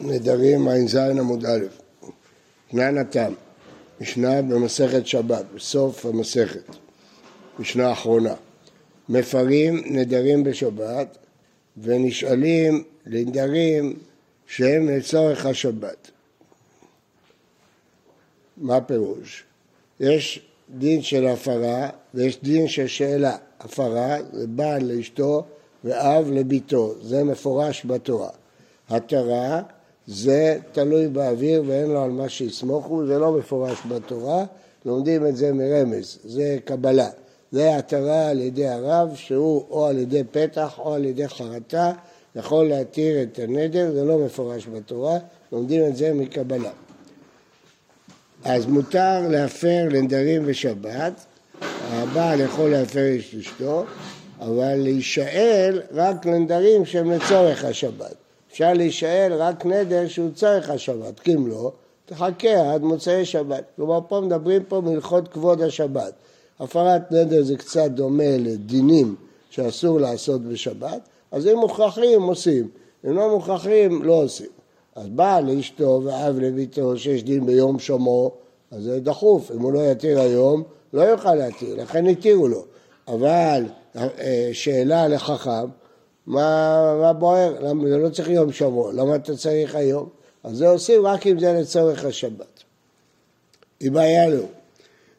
נדרים ע"ז עמוד א', תנן התם, משנה במסכת שבת, בסוף המסכת, משנה אחרונה. מפרים נדרים בשבת ונשאלים לנדרים שהם לצורך השבת. מה הפירוש? יש דין של הפרה ויש דין של שאלה. הפרה זה בעל לאשתו ואב לביתו, זה מפורש בתורה. התרה זה תלוי באוויר ואין לו על מה שיסמוכו, זה לא מפורש בתורה, לומדים את זה מרמז, זה קבלה. זה התרה על ידי הרב שהוא או על ידי פתח או על ידי חרטה יכול להתיר את הנדר, זה לא מפורש בתורה, לומדים את זה מקבלה. אז מותר להפר לנדרים ושבת, הבעל יכול להפר את אשתו, אבל להישאל רק לנדרים שהם לצורך השבת. אפשר להישאל רק נדר שהוא צורך השבת, כי אם לא, תחכה עד מוצאי שבת. כלומר, פה מדברים פה מהלכות כבוד השבת. הפרת נדר זה קצת דומה לדינים שאסור לעשות בשבת, אז אם מוכרחים עושים, אם לא מוכרחים לא עושים. אז בעל לאשתו ואב לביתו שיש דין ביום שמו, אז זה דחוף, אם הוא לא יתיר היום, לא יוכל להתיר, לכן התירו לו. אבל אה, שאלה לחכם, מה, מה בוער? למה, זה לא צריך יום שבוע, למה אתה צריך היום? אז זה עושים רק אם זה לצורך השבת. אם היה לו,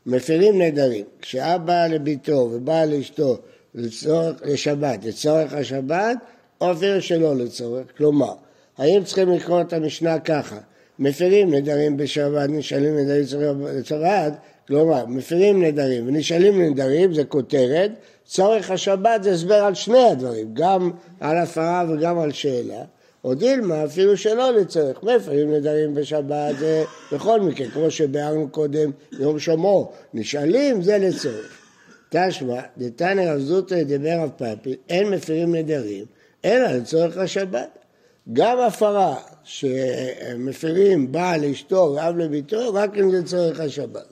מפרים נדרים, כשאבא לביתו ובא לאשתו לצורך, לשבת, לצורך השבת, או אפילו שלא לצורך, כלומר, האם צריכים לקרוא את המשנה ככה, מפרים נדרים בשבת, נשאלים נדרים לצורך, כלומר, מפרים נדרים ונשאלים נדרים, זה כותרת, צורך השבת זה הסבר על שני הדברים, גם על הפרה וגם על שאלה. או דילמה, אפילו שלא לצורך, מפרים נדרים בשבת זה בכל מקרה, כמו שביארנו קודם, יום שמו, נשאלים זה לצורך. תשמע, דתנא רב זוטרא דבר רב פאפי, אין מפרים נדרים, אלא לצורך השבת. גם הפרה שמפרים בעל לאשתו ואב לביתו, רק אם זה צורך השבת.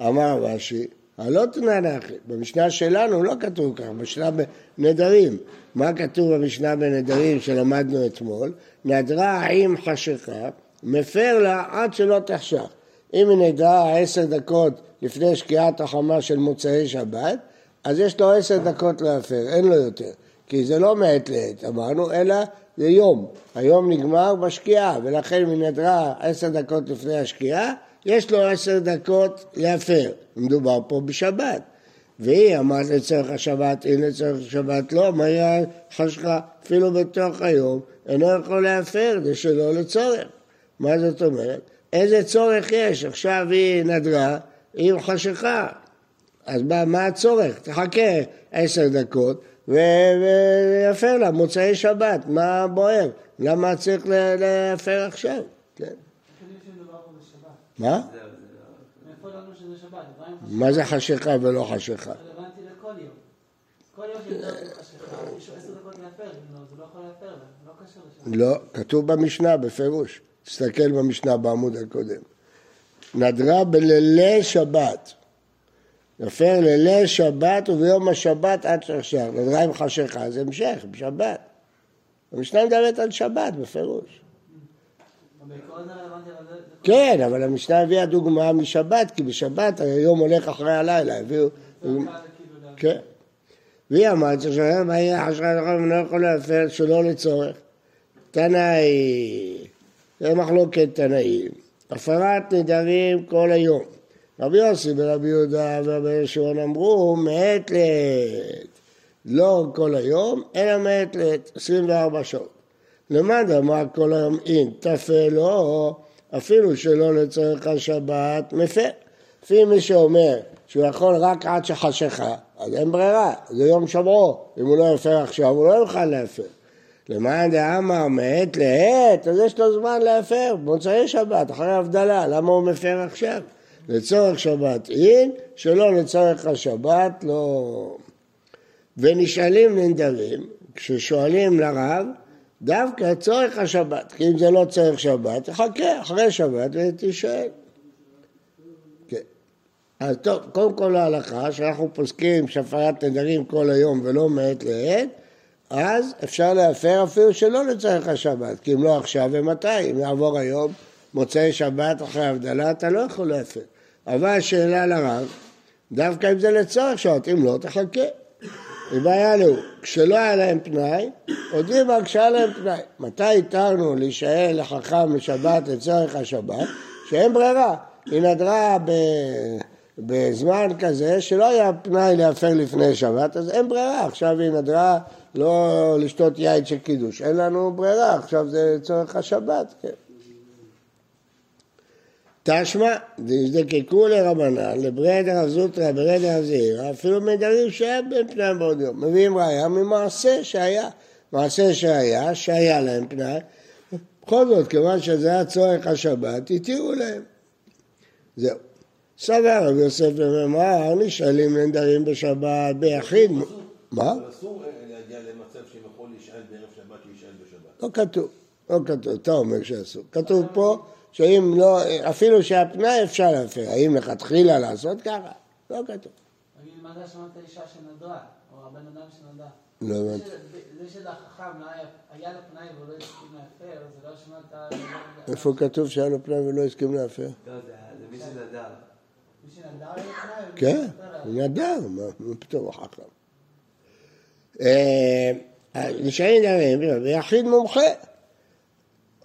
אמר רש"י, הלא תנא אחי, במשנה שלנו לא כתוב ככה, במשנה בנדרים. מה כתוב במשנה בנדרים שלמדנו אתמול? נדרה עם חשיכה, מפר לה עד שלא תחשך. אם היא נדרה עשר דקות לפני שקיעת החמה של מוצאי שבת, אז יש לו עשר דקות להפר, אין לו יותר. כי זה לא מעת לעת, אמרנו, אלא זה יום. היום נגמר בשקיעה, ולכן אם היא נדרה עשר דקות לפני השקיעה, יש לו עשר דקות להפר. מדובר פה בשבת. והיא אמרת לצורך השבת, הנה לצורך השבת לא, מה היא חשכה? אפילו בתוך היום אינו יכול להפר, זה שלא לצורך. מה זאת אומרת? איזה צורך יש? עכשיו היא נדרה, היא חשכה. אז מה, מה הצורך? תחכה עשר דקות ויפר לה מוצאי שבת, מה בוער? למה צריך להפר עכשיו? כן. מה? מה זה חשיכה ולא חשיכה? רלוונטי לכל יום. כל יום לא לא לשבת. לא, כתוב במשנה בפירוש. תסתכל במשנה בעמוד הקודם. נדרה בלילי שבת. יפר לילי שבת וביום השבת עד שעכשיו. נדרה עם חשיכה, זה המשך, בשבת. המשנה מדברת על שבת בפירוש. כן, אבל המשנה הביאה דוגמה משבת, כי בשבת היום הולך אחרי הלילה, הביאו... כן. והיא אמרת ששואל מה יהיה חשכה לך ולא יכול להפר שלא לצורך. תנאי, זה מחלוקת תנאים. הפרת נדרים כל היום. רבי יוסי ורבי יהודה ורבי שמעון אמרו מעת לעת. לא כל היום, אלא מעת לעת, 24 שעות. למד אמר כל היום אין, תפל לא, אפילו שלא לצורך השבת, מפר. לפי מי שאומר שהוא יכול רק עד שחשיכה, אז אין ברירה, זה יום שבעו, אם הוא לא יפר עכשיו הוא לא יוכל להפר. למען דאמר מעת לעת, אז יש לו זמן להפר, במוצאי שבת, אחרי הבדלה, למה הוא מפר עכשיו? לצורך שבת אין, שלא לצורך השבת לא... ונשאלים ננדרים, כששואלים לרב, דווקא צורך השבת, כי אם זה לא צורך שבת, תחכה אחרי שבת ותשאל. כן. אז טוב, קודם כל ההלכה, שאנחנו פוסקים שפרת נדרים כל היום ולא מעת לעת, אז אפשר להפר אפילו שלא לצורך השבת, כי אם לא עכשיו ומתי, אם יעבור היום, מוצאי שבת אחרי הבדלה, אתה לא יכול להפר. אבל שאלה לרב, דווקא אם זה לצורך שעות, אם לא, תחכה. לו, כשלא היה להם פנאי, הודיעו בה כשהיה להם פנאי. מתי התרנו להישאר לחכם לשבת לצורך השבת? שאין ברירה. היא נדרה ב... בזמן כזה שלא היה פנאי להפר לפני שבת, אז אין ברירה. עכשיו היא נדרה לא לשתות יין של קידוש. אין לנו ברירה, עכשיו זה לצורך השבת, כן. תשמע, דזדקקו לרבנן, לברד הרב זוטרא, ברד הרב זעירא, אפילו מדרים שהיה בין פנאי בעוד יום. מביאים ראיה ממעשה שהיה. מעשה שהיה, שהיה להם פנאי. בכל זאת, כיוון שזה היה צורך השבת, התירו להם. זהו. סבר רבי יוסף במאמר, נשאלים לנדרים בשבת ביחיד. מה? אסור להגיע למצב שהם יכול להישאל בערב שבת, להישאל בשבת. לא כתוב, לא כתוב, אתה אומר שאסור. כתוב פה שאם לא, אפילו שהפנאי אפשר להפר, האם לכתחילה לעשות ככה? לא כתוב. מה זה שמעת אישה שנדרה, או הבן אדם שנדרה? לא הבנתי. זה שלחכם לא היה לו פנאי והוא לא הסכים להפר, זה לא שמעת... איפה כתוב שהיה לו פנאי ולא הסכים להפר? לא, זה מי שנדר. מי שנדר היה לו פנאי? כן, נדר, מה פתאום הוא חכם. אה, נשארים נדרים, ויחיד מומחה.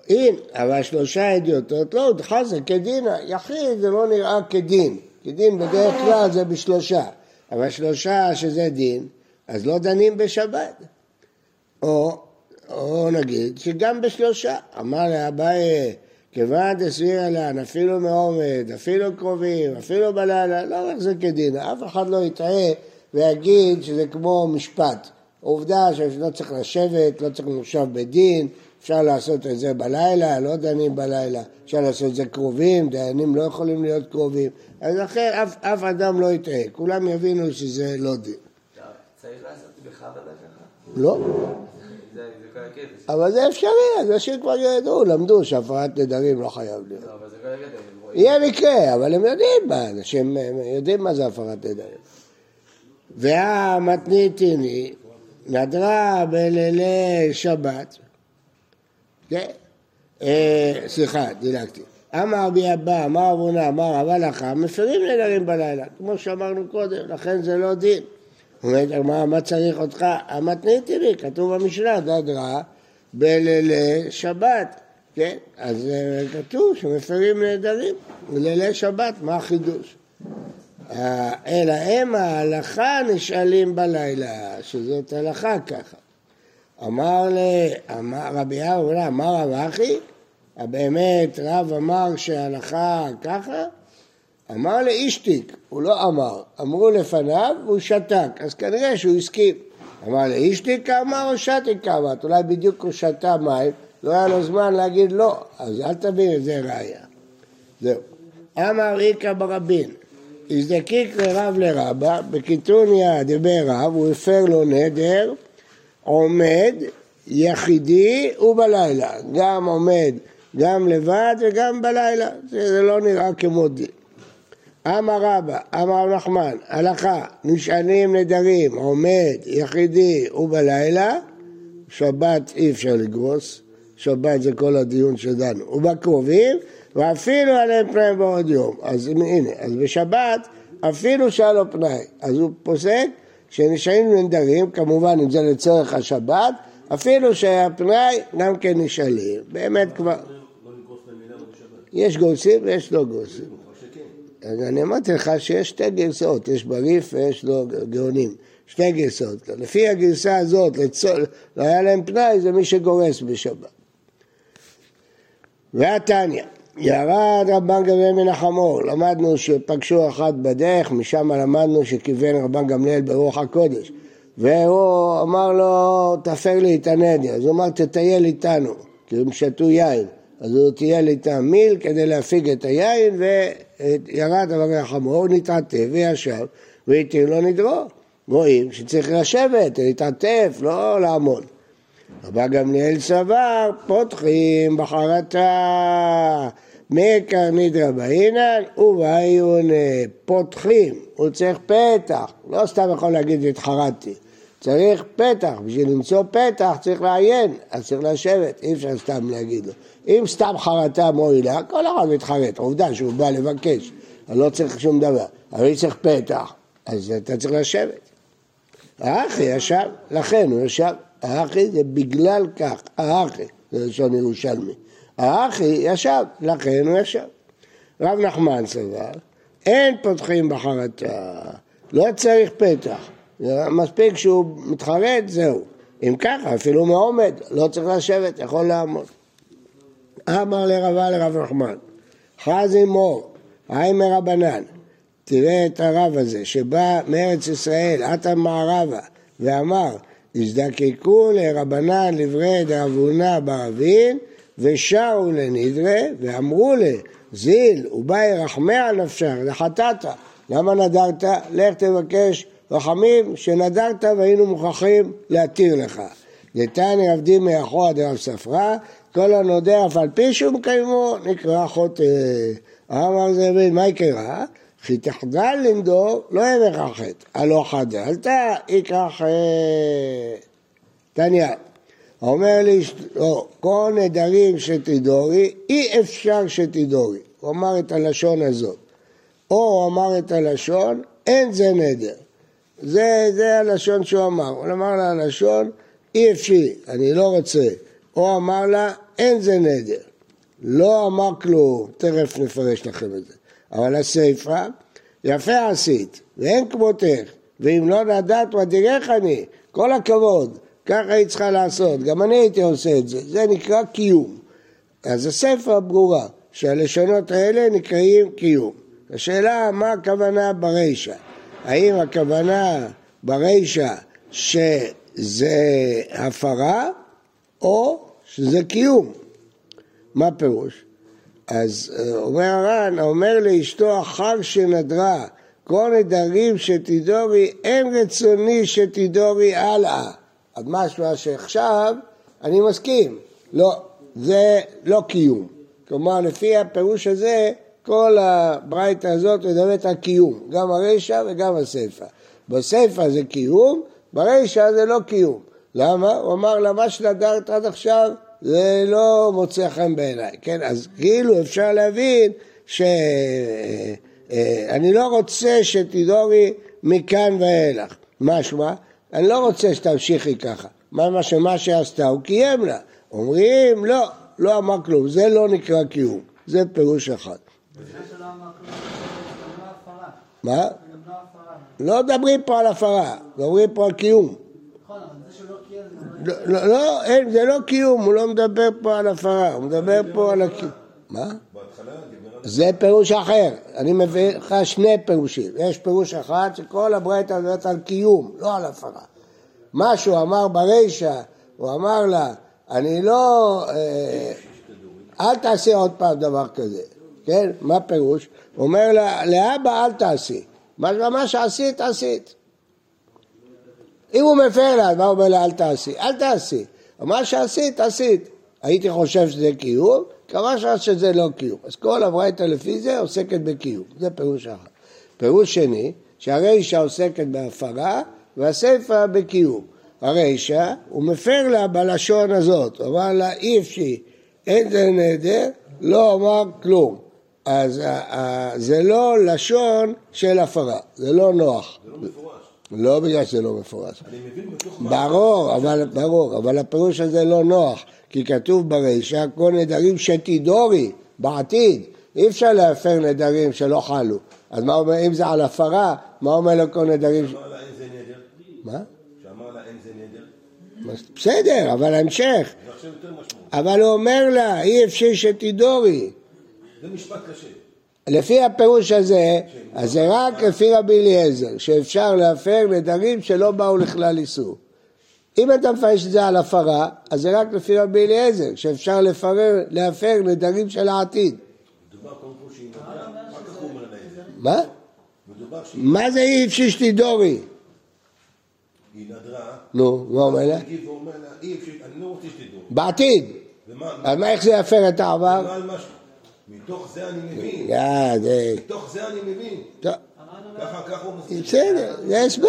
אין, אבל שלושה עדיותות, לא, חזה כדינה, יחיד זה לא נראה כדין, כדין בדרך כלל זה בשלושה, אבל שלושה שזה דין, אז לא דנים בשבת. או, או נגיד שגם בשלושה, אמר לאביי, כיוון דסבירה לן, אפילו מעומד, אפילו קרובים, אפילו בלילה, לא רק זה כדין, אף אחד לא יטעה ויגיד שזה כמו משפט. עובדה שלא צריך לשבת, לא צריך למושב בדין, אפשר לעשות את זה בלילה, לא דנים בלילה, אפשר לעשות את זה קרובים, דיינים לא יכולים להיות קרובים, אז לכן אף, אף אדם לא יטעה, כולם יבינו שזה לא דין. צריך לעשות בכוונה ככה? לא. אבל זה אפשרי, אנשים כבר ידעו, למדו שהפרת נדרים לא חייב להיות. לא. יהיה מקרה, אבל הם יודעים מה, אנשים יודעים מה זה הפרת נדרים. והמתניתיני נדרה בלילי שבת, כן, אה, סליחה, דילגתי. אמר רבי אבא, אמר אבונה, אמר רב הלכה, מפרים נדרים בלילה, כמו שאמרנו קודם, לכן זה לא דין. הוא אומר, מה, צריך אותך? המתניתי לי, כתוב במשנה, נדרה בלילי שבת, כן? אז אה, כתוב שמפרים נדרים בלילי שבת, מה החידוש? אה, אלא הם ההלכה נשאלים בלילה, שזאת הלכה ככה. אמר ל... אמר רבי אהרון, אמר רב אחי, באמת רב אמר שההלכה ככה? אמר לאישתיק, הוא לא אמר, אמרו לפניו והוא שתק, אז כנראה שהוא הסכים. אמר לאישתיק אמר או שתיק אמר, אולי בדיוק הוא שתה מים, לא היה לו זמן להגיד לא, אז אל תבין את זה ראיה. זהו. אמר איכא ברבין, הזדקיק לרב לרבה, בקיטוניה דיבר רב, הוא הפר לו נדר, עומד יחידי ובלילה, גם עומד גם לבד וגם בלילה, זה לא נראה כמו דין. אמר רבא, אמר נחמן, הלכה, נשענים נדרים, עומד, יחידי ובלילה, שבת אי אפשר לגרוס, שבת זה כל הדיון שדנו, ובקרובים, ואפילו עליהם פנאי בעוד יום. אז הנה, אז בשבת אפילו שהיה לו פנאי, אז הוא פוסק שנשאלים נדרים, כמובן אם זה לצורך השבת, אפילו שהיה פנאי, גם כן נשאלים. באמת כבר... לא. יש גורסים ויש לא שכן. אז אני אמרתי לך שיש שתי גרסאות, יש בריף ויש לו גאונים. שתי גרסאות. לפי הגרסה הזאת, לצור... לא היה להם פנאי, זה מי שגורס בשבת. והתניא, ירד רבן גמליאל מן החמור, למדנו שפגשו אחת בדרך, משם למדנו שכיוון רבן גמליאל ברוח הקודש. והוא אמר לו, תפר לי את הנדר. אז הוא אמר, תטייל איתנו, כי הם שתו יין. אז הוא טייל איתם מיל כדי להפיג את היין, וירד על החמור, נתעטף וישב, והתיר לו נדרו. רואים שצריך לשבת, להתעטף, לא לעמוד. רבן גמליאל סבר, פותחים בחרטה, מעיקר נדרא באינן ובעיון פותחים, הוא צריך פתח, לא סתם יכול להגיד התחרטתי, צריך פתח, בשביל למצוא פתח צריך לעיין, אז צריך לשבת, אי אפשר סתם להגיד לו. אם סתם חרטה מועילה, כל אחד מתחרט, עובדה שהוא בא לבקש, אני לא צריך שום דבר, אבל אם צריך פתח, אז אתה צריך לשבת. האחי ישב, לכן הוא ישב, האחי זה בגלל כך, האחי, זה לשון ירושלמי, האחי ישב, לכן הוא ישב. רב נחמן סבר, אין פותחים בחרטה, לא צריך פתח, מספיק שהוא מתחרט, זהו. אם ככה, אפילו מעומד, לא צריך לשבת, יכול לעמוד. אמר לרבה לרב נחמן, חזי מור, היי מרבנן, תראה את הרב הזה שבא מארץ ישראל, עתה מערבה, ואמר, הזדקקו לרבנן לברי דרבונה ברבין, ושרו לנדרי, ואמרו לה, זיל, ובאי רחמי על נפשך, לחטאת, למה נדרת? לך תבקש רחמים שנדרת והיינו מוכרחים להתיר לך. נתן עבדים עד רב ספרא, כל הנודר אף על פי שהוא מקיימו נקרא חוטא. אמר זאביד, מה יקרה? כי תחדל לנדור, לא יהיה לך חטא. הלא חדלת, יקרא חטא. תניא, אומר לי, לא, כל נדרים שתדורי, אי אפשר שתדורי. הוא אמר את הלשון הזאת. או הוא אמר את הלשון, אין זה נדר. זה, זה הלשון שהוא אמר. הוא אמר לה הלשון, אי אפשי, אני לא רוצה. או אמר לה, אין זה נדר. לא אמר כלום, תכף נפרש לכם את זה. אבל הסיפא, יפה עשית, ואין כמותך, ואם לא נדעת ותראך אני, כל הכבוד, ככה היא צריכה לעשות, גם אני הייתי עושה את זה, זה נקרא קיום. אז הסיפא ברורה, שהלשונות האלה נקראים קיום. השאלה, מה הכוונה ברישא? האם הכוונה ברישא שזה הפרה, או שזה קיום? מה פירוש? אז אה, אומר הר"ן, אומר לאשתו אחר שנדרה, כל נדרים שתדורי, אין רצוני שתדורי הלאה. אז משמע שעכשיו אני מסכים. לא, זה לא קיום. כלומר, לפי הפירוש הזה, כל הברייתא הזאת מדברת על קיום, גם הרישא וגם הסיפא. בסיפא זה קיום, ברישא זה לא קיום. למה? הוא אמר לה, מה שנדרת עד עכשיו זה לא מוצא חן בעיניי, כן? אז כאילו אפשר להבין שאני לא רוצה שתדורי מכאן ואילך. משמע, אני לא רוצה שתמשיכי ככה. מה שמה שעשתה הוא קיים לה. אומרים, לא, לא אמר כלום, זה לא נקרא קיום, זה פירוש אחד. מה? לא מדברים פה על הפרה, מדברים פה על קיום. לא, לא, אין, זה לא קיום, הוא לא מדבר פה על הפרה, הוא מדבר פה על הקיום. מה? זה פירוש אחר, אני מביא לך שני פירושים. יש פירוש אחד שכל הברייתא מדברת על קיום, לא על הפרה. מה שהוא אמר ברישא, הוא אמר לה, אני לא... אה, אל תעשי עוד פעם דבר כזה, כן? מה פירוש? הוא אומר לה, לאבא אל תעשי. מה שעשית, עשית. אם הוא מפר לה, מה הוא אומר לה אל תעשי? אל תעשי. מה שעשית, עשית. הייתי חושב שזה קיום, קרה שזה לא קיום. אז כל הברייתא לפי זה עוסקת בקיום. זה פירוש אחד. פירוש שני, שהרישא עוסקת בהפרה והסיפא בקיום. הרישא, הוא מפר לה בלשון הזאת. הוא אמר לה אי אפשי, אין זה נדר, לא אמר כלום. אז זה לא לשון של הפרה, זה לא נוח. זה לא מפורש. לא בגלל שזה לא מפורש. אני מבין בתוך. ברור, אבל, ברור, אבל הפירוש הזה לא נוח, כי כתוב ברישא כל נדרים שתידורי בעתיד, אי אפשר להפר נדרים שלא חלו. אז מה אומר, אם זה על הפרה, מה אומר לו כל נדרים? שאמר לה אין זה נדר. מה? שאמר לה אין זה נדר. בסדר, אבל המשך. אבל הוא אומר לה, אי אפשר שתידורי. זה משפט קשה. לפי הפירוש הזה, אז זה רק לפי רבי אליעזר, שאפשר להפר נדרים שלא באו לכלל איסור. אם אתה מפרש את זה על הפרה, אז זה רק לפי רבי אליעזר, שאפשר לפרר, להפר נדרים של העתיד. מה? מה זה אי אפשר שתידורי? היא נדרה. נו, מה אומר לה? לא. בעתיד. אז מה, איך זה יפר את העבר? מתוך זה אני מבין. מתוך זה אני מבין. טוב, ככה, ככה הוא מסביר. בסדר, זה הסבר.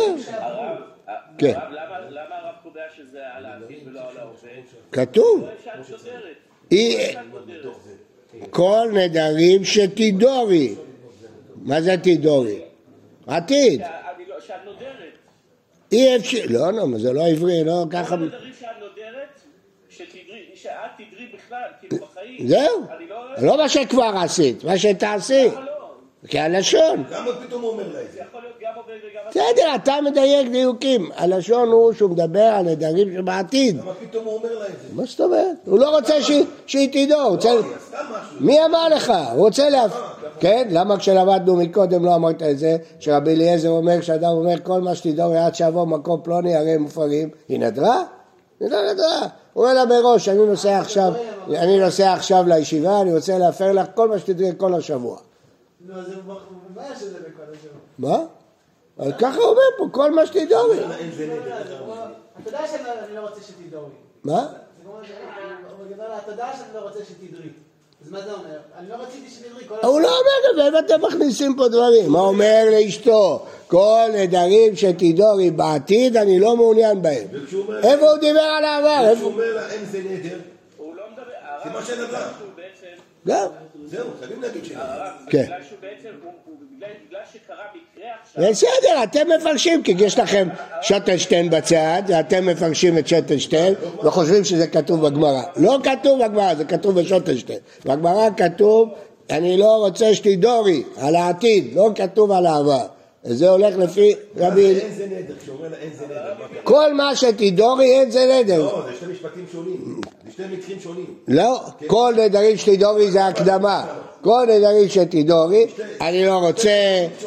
כן. הרב, למה למה הרב קובע שזה על העתיד ולא על ההווה? כתוב, לא לא. כל נדרים שתידורי. מה זה תידורי? עתיד. לא- שאת נודרת. אי אפשר, לא, לא, זה לא עברי, לא ככה, כל הנדרים שאת נודרת, שתדרי, שאת תדרי בכלל, כאילו בחיים. זהו, לא... לא מה שכבר עשית, מה שתעשי, לא? כהלשון. למה פתאום הוא אומר לה את זה זה? יכול להיות גם עובד וגם... בסדר, אתה מדייק דיוקים. הלשון הוא שהוא מדבר על נדרים שבעתיד. למה פתאום הוא אומר לה את זה? מה זאת אומרת? הוא לא רוצה שהיא- שהיא תדעו, הוא רוצה... היא עשתה משהו. מי אמר לך? הוא רוצה להפ... כן? למה כשלמדנו מקודם לא אמרת את זה? שרבי אליעזר אומר, כשאדם אומר כל מה שתדעו עד שיבוא מקום פלוני הרי הם מופרים, היא נדרה? לא אומר לה מראש, אני נוסע עכשיו, אני נוסע עכשיו לישיבה, אני רוצה להפר לך כל מה שתדעי כל השבוע. נו, אז הוא אומר שזה בכל השבוע. מה? אבל ככה הוא אומר פה, כל מה שתדעו. נדר. איך אמר? אתה יודע שאני לא רוצה שתדעו. מה? אומר לה, אתה יודע שאני לא רוצה שתדרי. אז מה זה אומר? אני לא רציתי שתדרי כל הוא לא אומר את זה, ואתם מכניסים פה דברים. מה אומר לאשתו? כל נדרים שתדורי בעתיד, אני לא מעוניין בהם. איפה הוא דיבר על העבר? איפה? כשהוא אומר לה אין זה נדר, הוא לא מדבר... זה מה בעצם... גם. זהו, חייבים להגיד ש... הרב, כן. בגלל שהוא בעצם... שקרה מקרה עכשיו... בסדר, אתם מפרשים, כי יש לכם שוטלשטיין בצד, ואתם מפרשים את שוטלשטיין, וחושבים שזה כתוב בגמרא. לא כתוב בגמרא, זה כתוב בשוטלשטיין. בגמרא כתוב, אני לא רוצה שתדורי, על העתיד, לא כתוב על העבר. וזה הולך לפי רבי... אין זה נדר, כשהוא אומר לה אין זה נדר. כל מה שתדורי אין זה נדר. לא, זה שני משפטים שונים. מקרים שונים. לא, כל נדרים שתדורי זה הקדמה. כל נדרים שתדורי, אני לא רוצה,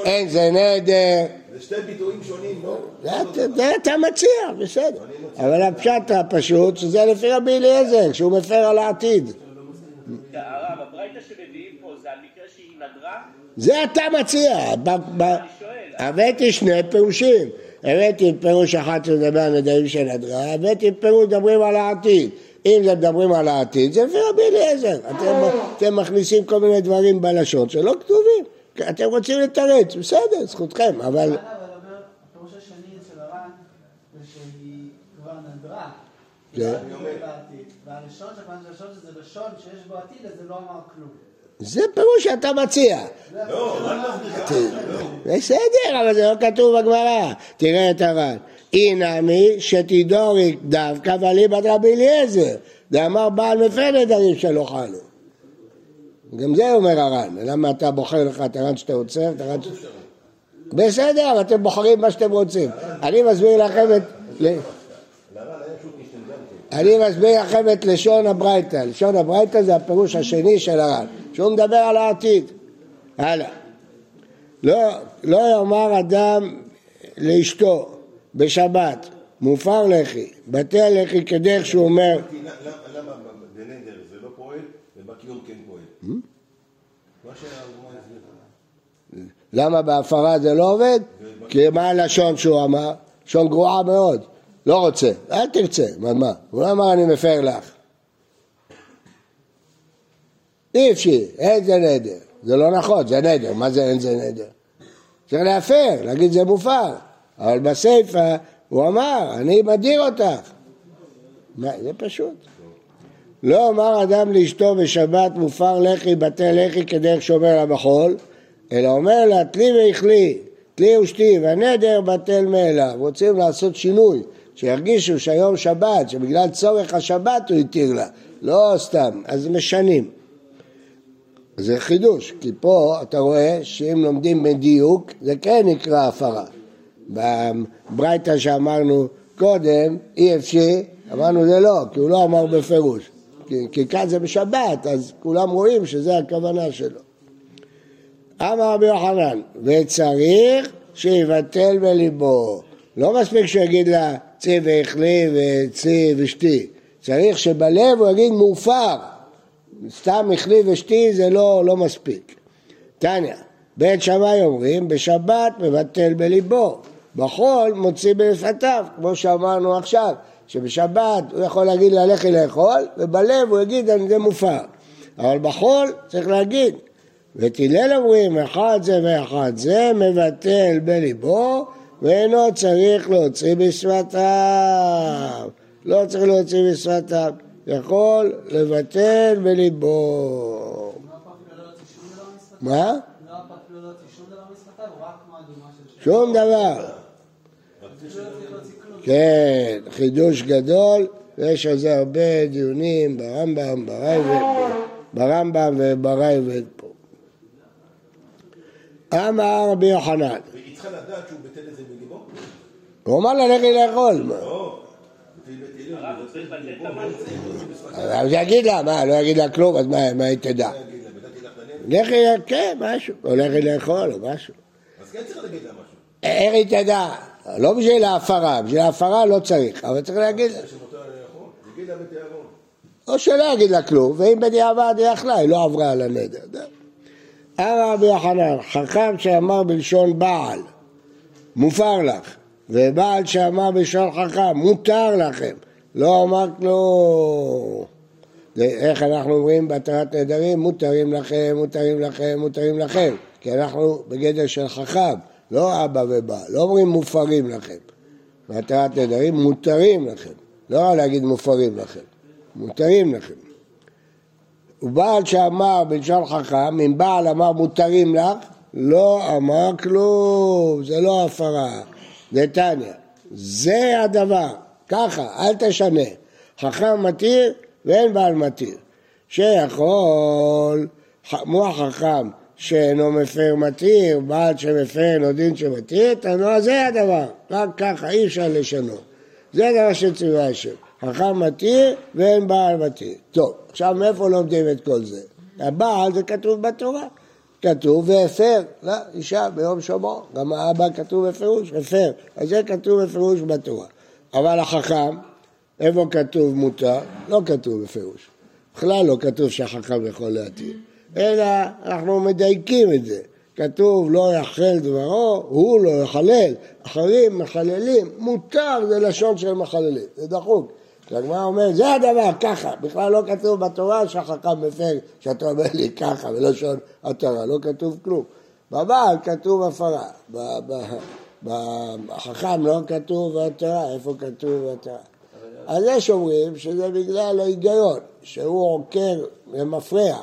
אין זה נדר. זה שני ביטויים שונים, לא? זה אתה- מציע, בסדר. אבל הפשט הפשוט, שזה לפי רבי אליעזר, שהוא מפר על העתיד. הרב, הברייתא שמביאים פה זה על מקרה שהיא נדרה? זה אתה מציע. הבאתי שני פירושים. הבאתי פירוש אחד שמדבר על נדרים של נדרה, הבאתי פירוש מדברים על העתיד. אם זה מדברים על העתיד, זה לפי רבי אליעזר. אתם, אתם מכניסים כל מיני דברים בלשון שלא כתובים. אתם רוצים לתרץ, בסדר, זכותכם, אבל... אבל אומר, הפירוש השני של הר"ן, זה שהיא כבר נדרה. כן. זה בעתיד. והראשון שכיוון שהראשון שזה לשון שיש בו עתיד, אז זה לא. זה פירוש שאתה מציע. לא, מסביר. בסדר, אבל זה לא כתוב בגמרא. תראה את הר"ן. אי נמי שתידורי דווקא ואליבא דרבי אליעזר. דאמר בעל מפר נדרים שלא חלו. גם זה אומר הר"ן. למה אתה בוחר לך את הר"ן שאתה רוצה? את הר"ן ש... בסדר, אבל אתם בוחרים מה שאתם רוצים. אני מסביר לכם את... אני מסביר לכם את לשון הברייתא. לשון הברייתא זה הפירוש השני של הר"ן, שהוא מדבר על העתיד. הלאה. לא, לא יאמר אדם לאשתו בשבת, מופר לחי, בטל לחי כדרך שהוא אומר, למה- בנדר זה לא פועל ובקיום כן פועל? מה הסבירה. למה בהפרה זה לא עובד? כי מה הלשון שהוא אמר? לשון גרועה מאוד. לא רוצה, אל תרצה, מה, מה? הוא לא אמר אני מפר לך. אי אפשר, אין זה נדר. זה לא נכון, זה נדר, מה זה אין זה נדר? צריך להפר, להגיד זה מופר. אבל בסיפא הוא אמר, אני מדיר אותך. מה, זה פשוט. לא אמר אדם לאשתו בשבת מופר לחי בתי לחי כדרך שומר המחול, אלא אומר לה תלי ואכלי, תלי ושתי, והנדר בטל מאליו. רוצים לעשות שינוי, שירגישו שהיום שבת, שבגלל צורך השבת הוא התיר לה, לא סתם, אז משנים. זה חידוש, כי פה אתה רואה שאם לומדים בדיוק, זה כן נקרא הפרה. בברייתא שאמרנו קודם, אי אפשר, אמרנו זה לא, כי הוא לא אמר בפירוש. כי, כי כאן זה בשבת, אז כולם רואים שזה הכוונה שלו. אמר רבי יוחנן, וצריך שיבטל בליבו. לא מספיק שהוא יגיד לה צי ואכלי וצי ושתי, צריך שבלב הוא יגיד מופר. סתם אכלי ושתי זה לא, לא מספיק. תניא, בית שמאי אומרים, בשבת מבטל בליבו, בחול מוציא בלפתיו, כמו שאמרנו עכשיו, שבשבת הוא יכול להגיד לה לכי לאכול, ובלב הוא יגיד אני זה מופר. אבל בחול צריך להגיד, ותילל אומרים, אחד זה ואחד זה, מבטל בליבו, ואינו צריך להוציא בשפתיו. לא צריך להוציא בשפתיו, יכול לבטל בליבו. לא לא? מה? לא לא להוציא שום דבר כן, חידוש גדול, ויש על זה הרבה דיונים ברמב"ם, בראב"ד, ברמב"ם ובראב"ד פה. אמר רבי יוחנן, והיא צריכה לדעת שהוא ביטל את זה בליבו? הוא אמר לה לכי לאכול? לא. אז יגיד לה, מה, לא יגיד לה כלום, אז מה מה היא תדע? הנדר? לכי, כן, משהו, או לכי לאכול או משהו. אז כן צריך להגיד לה משהו. איך היא תדע? לא בשביל ההפרה, בשביל ההפרה לא צריך, אבל צריך להגיד לה. או שלא יגיד לה כלום, ואם בדיעבד היא יכלה, היא לא עברה על הנדר. אמר רבי יוחנן, חכם שאמר בלשון בעל, מופר לך, ובעל שאמר בלשון חכם, מותר לכם, לא אמר כלום. איך אנחנו אומרים בהתרת נדרים, מותרים לכם, מותרים לכם, מותרים לכם, כי אנחנו בגדר של חכם, לא אבא ובעל, לא אומרים מופרים לכם. בהתרת נדרים מותרים לכם, לא רק להגיד מופרים לכם, מותרים לכם. ובעל שאמר בלשון חכם, אם בעל אמר מותרים לך, לא אמר כלום, זה לא הפרה, זה תניא. זה הדבר, ככה, אל תשנה. חכם מתיר ואין בעל מתיר. שיכול, מו החכם שאינו מפר מתיר, בעל שמפר אינו דין שמתיר, תנוע זה הדבר, רק ככה, אי אפשר לשנות. זה הדבר שציווה השם. חכם מתיר ואין בעל מתיר. טוב, עכשיו מאיפה לומדים את כל זה? הבעל זה כתוב בתורה. כתוב והפר לאישה ביום שומעו. גם האבא כתוב בפירוש, הפר. אז זה כתוב בפירוש בתורה. אבל החכם, איפה כתוב מותר? לא כתוב בפירוש. בכלל לא כתוב שהחכם יכול להתיר. אלא אנחנו מדייקים את זה. כתוב לא יחל דברו, הוא לא יחלל. אחרים מחללים, מותר זה לשון של מחללים, זה דחוק. כי הגמרא אומרת, זה הדבר, ככה. בכלל לא כתוב בתורה שהחכם מפר, שאתה אומר לי ככה, בלשון התורה, לא כתוב כלום. בבעל כתוב הפרה, בחכם לא כתוב בתורה, איפה כתוב בתורה? אז יש אומרים שזה בגלל ההיגיון, שהוא עוקר למפרע,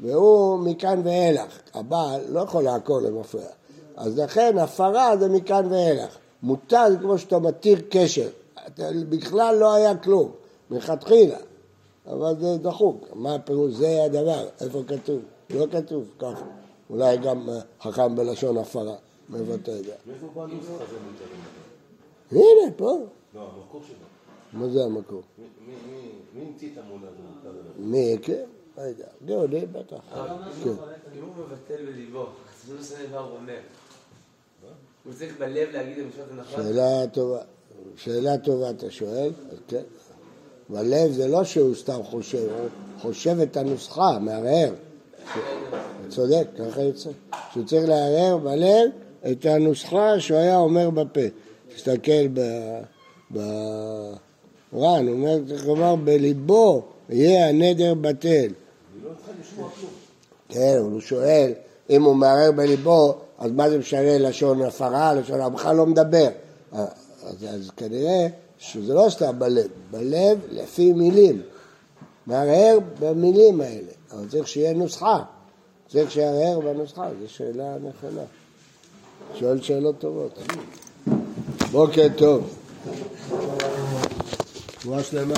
והוא מכאן ואילך. הבעל לא יכול לעקור למפרע. אז לכן הפרה זה מכאן ואילך. מותר זה כמו שאתה מתיר קשר. בכלל לא היה כלום, מלכתחילה. אבל זה דחוק. מה הפירוש? זה הדבר. איפה כתוב? לא כתוב ככה. אולי גם אה, חכם בלשון הפרה מבטא את זה. מאיפה בא הנוסח הזה מותרים? הנה, פה. לא, המקור שלו. מה זה המקור? מי- המציא את המונח? מותר לה? מי, כן? לא יודע. גאוני בטח. כן. אם הוא מבטל בליבו, לא משנה מה הוא אומר. הוא צריך בלב להגיד את המשפט הנכון? שאלה טובה. שאלה טובה אתה שואל, אז כן. בלב זה לא שהוא סתם חושב, הוא חושב את הנוסחה, מהרהר. צודק, ככה יוצא. שהוא צריך להרהר בלב את הנוסחה שהוא היה אומר בפה. תסתכל ב- בר"ן, הוא אומר, צריך לומר בליבו יהיה הנדר בטל. כן, אבל הוא שואל, אם הוא מערער בליבו, אז מה זה משנה לשון הפרה, לשון בכלל לא מדבר. אז, אז כנראה שזה לא סתם בלב, בלב לפי מילים. מערער במילים האלה, אבל צריך שיהיה נוסחה. צריך שיערער בנוסחה, זו שאלה נכונה. שואל שאלות טובות. בוקר טוב. תבואה שלמה.